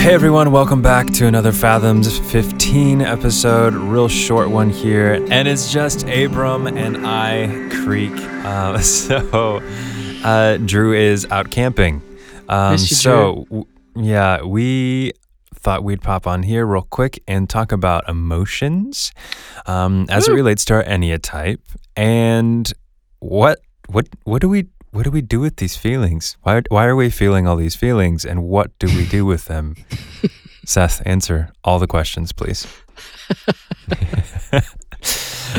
Hey everyone, welcome back to another Fathoms 15 episode. Real short one here, and it's just Abram and I, Creek. Uh, so, uh, Drew is out camping. Um, you, so, w- yeah, we thought we'd pop on here real quick and talk about emotions um, as it relates to our enneatype and what what what do we what do we do with these feelings? Why why are we feeling all these feelings and what do we do with them? Seth, answer all the questions, please.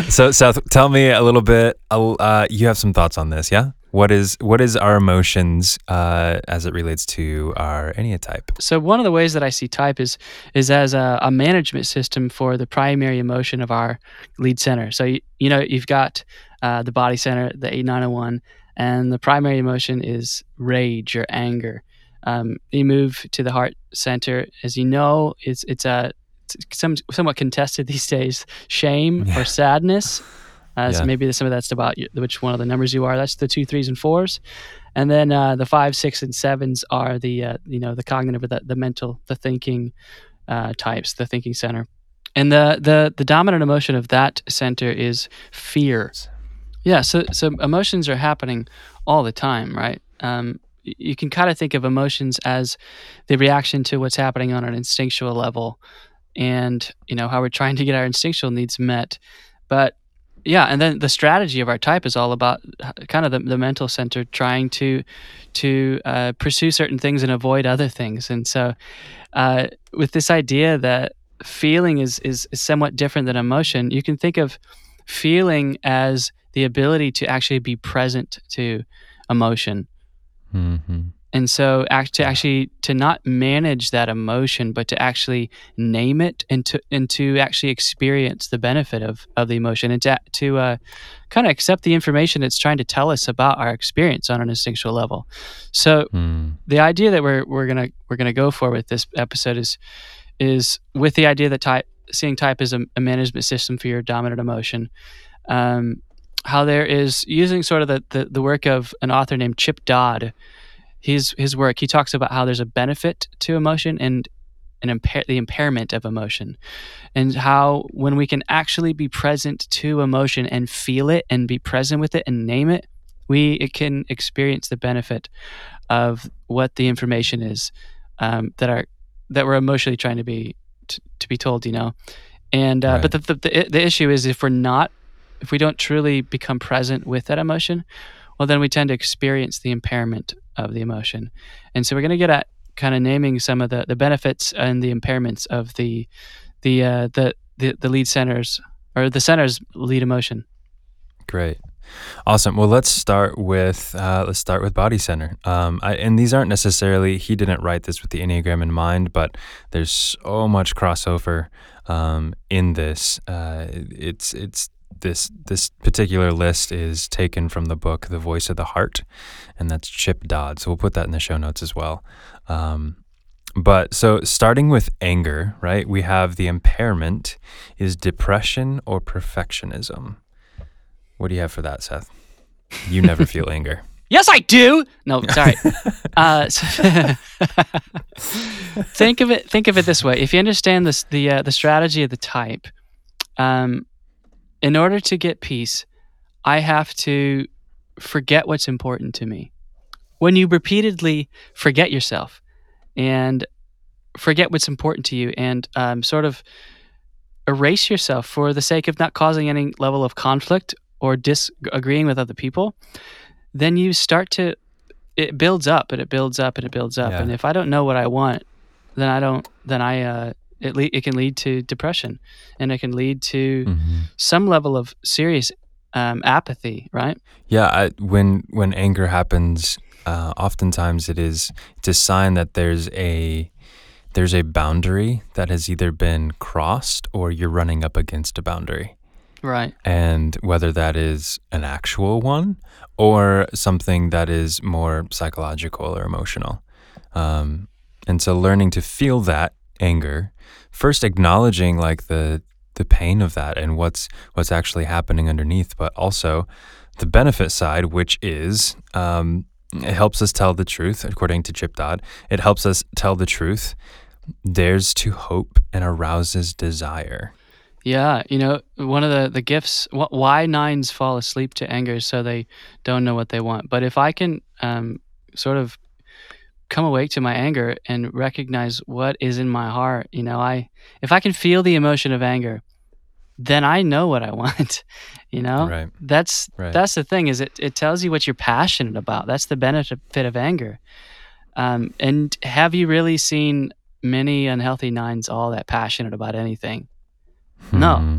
so, Seth, tell me a little bit. Uh, you have some thoughts on this, yeah? What is what is our emotions uh, as it relates to our enneatype? So one of the ways that I see type is is as a, a management system for the primary emotion of our lead center. So you, you know you've got uh, the body center, the 8901, and the primary emotion is rage or anger. Um, you move to the heart center, as you know, it's it's a it's some, somewhat contested these days. Shame Yeah. or sadness. Uh, Yeah. So maybe some of that's about which one of the numbers you are. That's the two, threes, and fours. And then uh, the five, six, and sevens are the uh, you know the cognitive, or the the mental, the thinking uh, types, the thinking center. And the the the dominant emotion of that center is fear. Yeah. So so emotions are happening all the time, right? Um, you can kind of think of emotions as the reaction to what's happening on an instinctual level, and you know how we're trying to get our instinctual needs met. But yeah, and then the strategy of our type is all about kind of the, the mental center trying to to uh, pursue certain things and avoid other things. And so, uh, with this idea that feeling is is somewhat different than emotion, you can think of feeling as the ability to actually be present to emotion. Mm-hmm. And so, act to actually to not manage that emotion, but to actually name it and to and to actually experience the benefit of of the emotion and to to uh, kind of accept the information it's trying to tell us about our experience on an instinctual level. So, Mm. the idea that we're we're gonna we're gonna go for with this episode is is with the idea that type seeing type is a, a management system for your dominant emotion. Um, how there is using sort of the, the the work of an author named Chip Dodd. His his work he talks about how there's a benefit to emotion and an impair the impairment of emotion, and how when we can actually be present to emotion and feel it and be present with it and name it, we it can experience the benefit of what the information is um, that are that we're emotionally trying to be t- to be told you know and uh, Right. but the, the the the issue is if we're not if we don't truly become present with that emotion well then we tend to experience the impairment of the emotion and so we're going to get at kind of naming some of the the benefits and the impairments of the the uh, the, the the lead centers or the center's lead emotion Great. Awesome. Well, let's start with uh, let's start with body center. Um, I, and these aren't necessarily he didn't write this with the enneagram in mind, but there's so much crossover um, in this. Uh, it's it's this this particular list is taken from the book The Voice of the Heart, and that's Chip Dodd. So we'll put that in the show notes as well. Um, but so starting with anger, right? We have the impairment is depression or perfectionism. What do you have for that, Seth? You never feel anger. Yes, I do. No, sorry. uh, so- think of it. Think of it this way: if you understand this, the uh, the strategy of the type, um, in order to get peace, I have to forget what's important to me. When you repeatedly forget yourself and forget what's important to you, and um, sort of erase yourself for the sake of not causing any level of conflict or disagreeing with other people, then you start to it builds up and it builds up and it builds up. Yeah. And if I don't know what I want, then I don't. Then I uh, it le- it can lead to depression, and it can lead to Mhm. some level of serious um, apathy. Right? Yeah, I, when when anger happens, uh, oftentimes it is it's a sign that there's a there's a boundary that has either been crossed or you're running up against a boundary. Right. And whether that is an actual one or something that is more psychological or emotional. Um, and so learning to feel that anger, first acknowledging like the the pain of that and what's what's actually happening underneath, but also the benefit side, which is um, it helps us tell the truth, according to Chip Dodd. It helps us tell the truth dares to hope and arouses desire. Yeah, you know, one of the the gifts wh- why nines fall asleep to anger so they don't know what they want. But if I can um, sort of come awake to my anger and recognize what is in my heart, you know, I if I can feel the emotion of anger, then I know what I want. You know, Right. that's Right. that's the thing is it it tells you what you're passionate about. That's the benefit of anger. Um, and have you really seen many unhealthy nines all that passionate about anything? No. Hmm.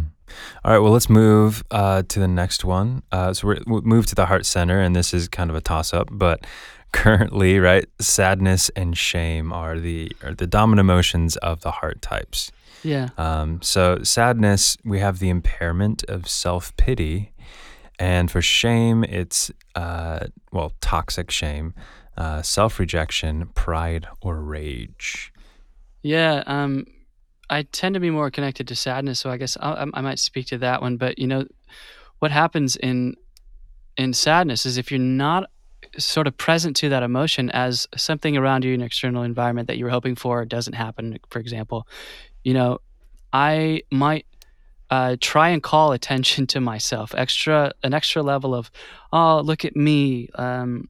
All right. Well, let's move uh, to the next one. Uh, so we're, we'll move to the heart center, and this is kind of a toss up, but currently, right, sadness and shame are the are the dominant emotions of the heart types. Yeah. Um, so sadness, we have the impairment of self pity, and for shame, it's uh, well toxic shame, uh, self rejection, pride, or rage. Yeah, um, I tend to be more connected to sadness, so I guess I, I- I might speak to that one. But you know, what happens in in sadness is if you're not sort of present to that emotion as something around you in external environment that you were hoping for doesn't happen. For example, you know, I might uh, try and call attention to myself, extra an extra level of, oh, look at me. Um,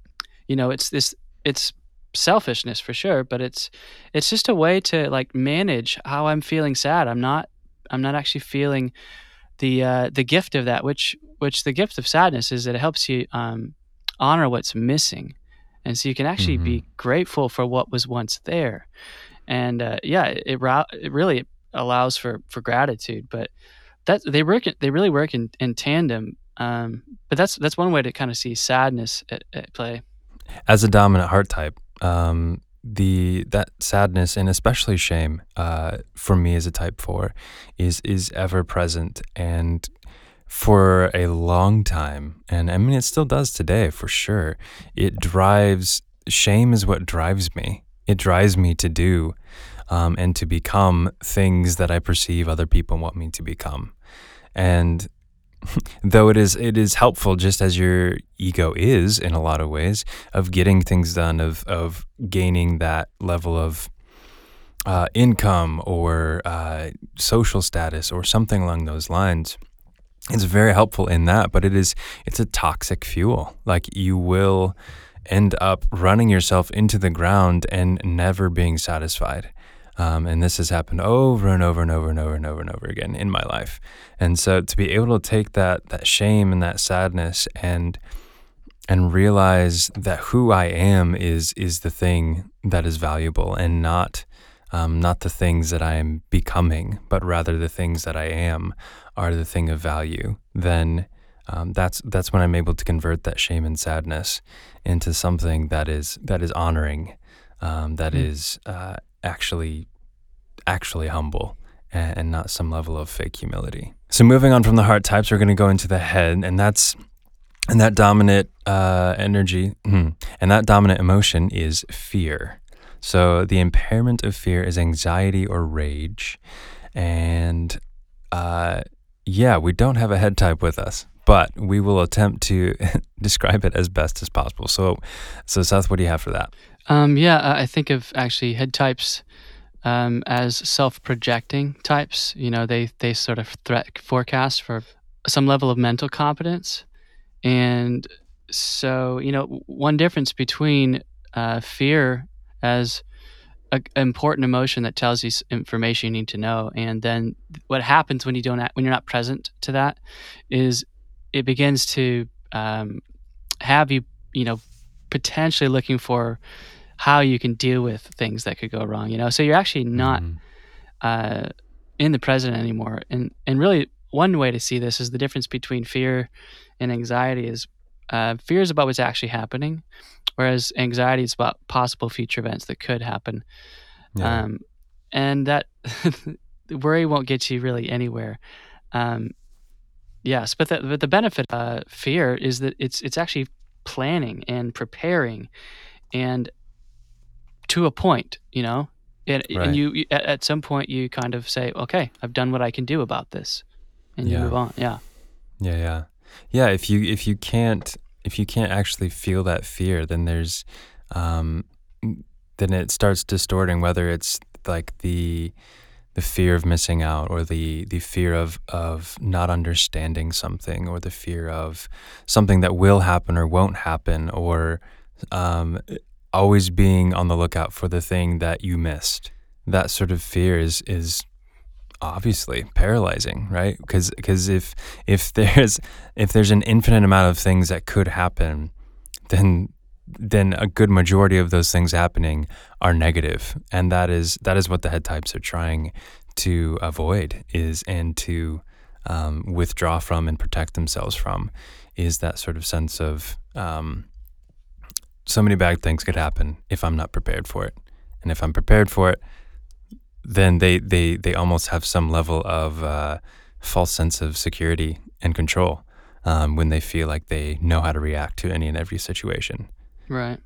you know, it's this it's selfishness for sure, but it's it's just a way to like manage how I'm feeling sad. I'm not I'm not actually feeling the uh, the gift of that, which which the gift of sadness is that it helps you um, honor what's missing, and so you can actually be grateful for what was once there, and uh, yeah, it it, it really allows for for gratitude. But that they work they really work in, in tandem. Um, but that's that's one way to kind of see sadness at, at play. as a dominant heart type, um, the that sadness and especially shame, uh, for me as a type four, is is ever present and for a long time, and I mean it still does today for sure. It drives shame is what drives me. It drives me to do um, and to become things that I perceive other people want me to become, and though it is it is helpful just as your ego is in a lot of ways of getting things done of of gaining that level of uh, income or uh, social status or something along those lines it's very helpful in that but it is it's a toxic fuel like you will end up running yourself into the ground and never being satisfied um, and this has happened over and over and over and over and over and over again in my life. And so to be able to take that that shame and that sadness and and realize that who I am is is the thing that is valuable and not um, not the things that I am becoming, but rather the things that I am are the thing of value. Then um, that's that's when I'm able to convert that shame and sadness into something that is that is honoring, um, that Mm. is uh, actually actually humble and, and not some level of fake humility. So moving on from the heart types, we're going to go into the head, and that's and that dominant uh, energy hmm, and that dominant emotion is fear. So the impairment of fear is anxiety or rage, and uh, yeah, we don't have a head type with us, but we will attempt to describe it as best as possible. So, so Seth, what do you have for that? Um, yeah, I think of actually head types um, as self-projecting types. You know, they they sort of threat forecast for some level of mental competence, and so you know, one difference between uh, fear as an important emotion that tells you information you need to know, and then what happens when you don't act, when you're not present to that is it begins to um, have you you know potentially looking for how you can deal with things that could go wrong you know? So you're actually not Mhm. uh, in the present anymore. And and really one way to see this is the difference between fear and anxiety is uh, fear is about what's actually happening whereas anxiety is about possible future events that could happen Yeah. um, and that worry won't get you really anywhere. Um, yes, but the, but the benefit of uh, fear is that it's it's actually planning and preparing, and to a point, you know, and, Right. and you, at, at some point you kind of say, okay, I've done what I can do about this, and you move on. Yeah, Yeah, yeah, yeah. If you if you can't if you can't actually feel that fear, then there's um, then it starts distorting whether it's like the the fear of missing out or the the fear of of not understanding something or the fear of something that will happen or won't happen or um, always being on the lookout for the thing that you missed that sort of fear is is obviously paralyzing right? Because because if if there's if there's an infinite amount of things that could happen then then a good majority of those things happening are negative. And that is that is what the head types are trying to avoid is and to um, withdraw from and protect themselves from is that sort of sense of um, so many bad things could happen if I'm not prepared for it. And if I'm prepared for it then they they they almost have some level of uh, false sense of security and control um, when they feel like they know how to react to any and every situation. Right.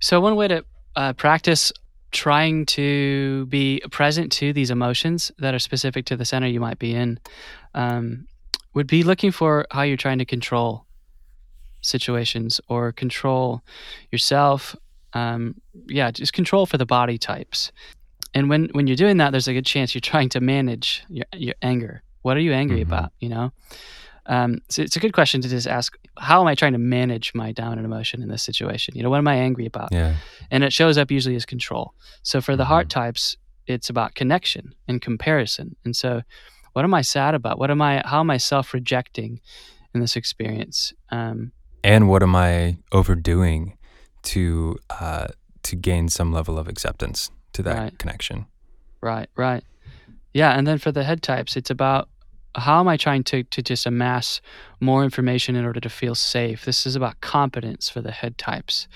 So one way to uh, practice trying to be present to these emotions that are specific to the center you might be in um, would be looking for how you're trying to control situations or control yourself. Um, yeah, just control for the body types. And when when you're doing that, there's a good chance you're trying to manage your, your anger. What are you angry mm-hmm. about? You know, um, so it's a good question to just ask: How am I trying to manage my dominant emotion in this situation? You know, what am I angry about? Yeah. And it shows up usually as control. So for the mm-hmm. heart types, it's about connection and comparison. And so, what am I sad about? What am I? How am I self-rejecting in this experience? Um, and what am I overdoing to uh, to gain some level of acceptance? To that right. connection. Right, right. Yeah, and then for the head types, it's about how am I trying to to just amass more information in order to feel safe? This is about competence for the head types.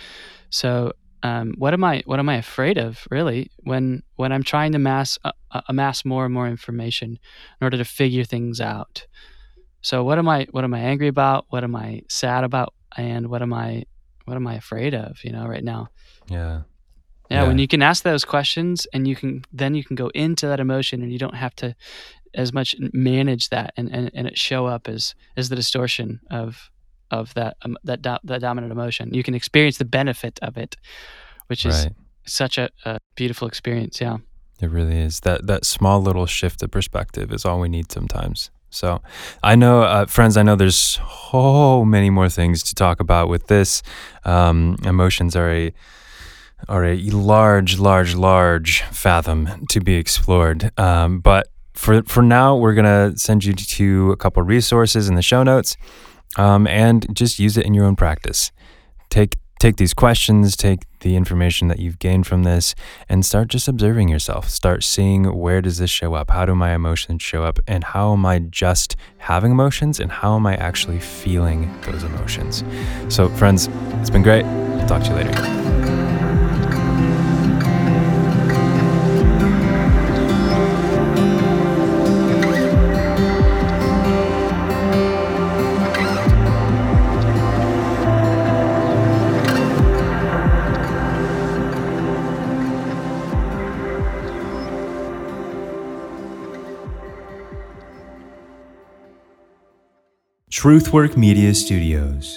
So, um, what am I what am I afraid of really when when I'm trying to mass uh, uh, amass more and more information in order to figure things out? So, what am I what am I angry about? What am I sad about? And what am I what am I afraid of? You know, right now. Yeah. Yeah, yeah, when you can ask those questions and you can then you can go into that emotion and you don't have to as much manage that and, and, and it show up as as the distortion of of that um, that do, that dominant emotion. You can experience the benefit of it, which is right. such a, a beautiful experience. Yeah, it really is. That that small little shift of perspective is all we need sometimes. So, I know, uh, friends, I know there's so many more things to talk about with this. Um, emotions are a are a large, large, large fathom to be explored. Um, but for for now, we're gonna send you to a couple resources in the show notes, um, and just use it in your own practice. Take take these questions, take the information that you've gained from this, and start just observing yourself. Start seeing where does this show up? How do my emotions show up? And how am I just having emotions? And how am I actually feeling those emotions? So, friends, it's been great. talk to you later. Truthwork Media Studios.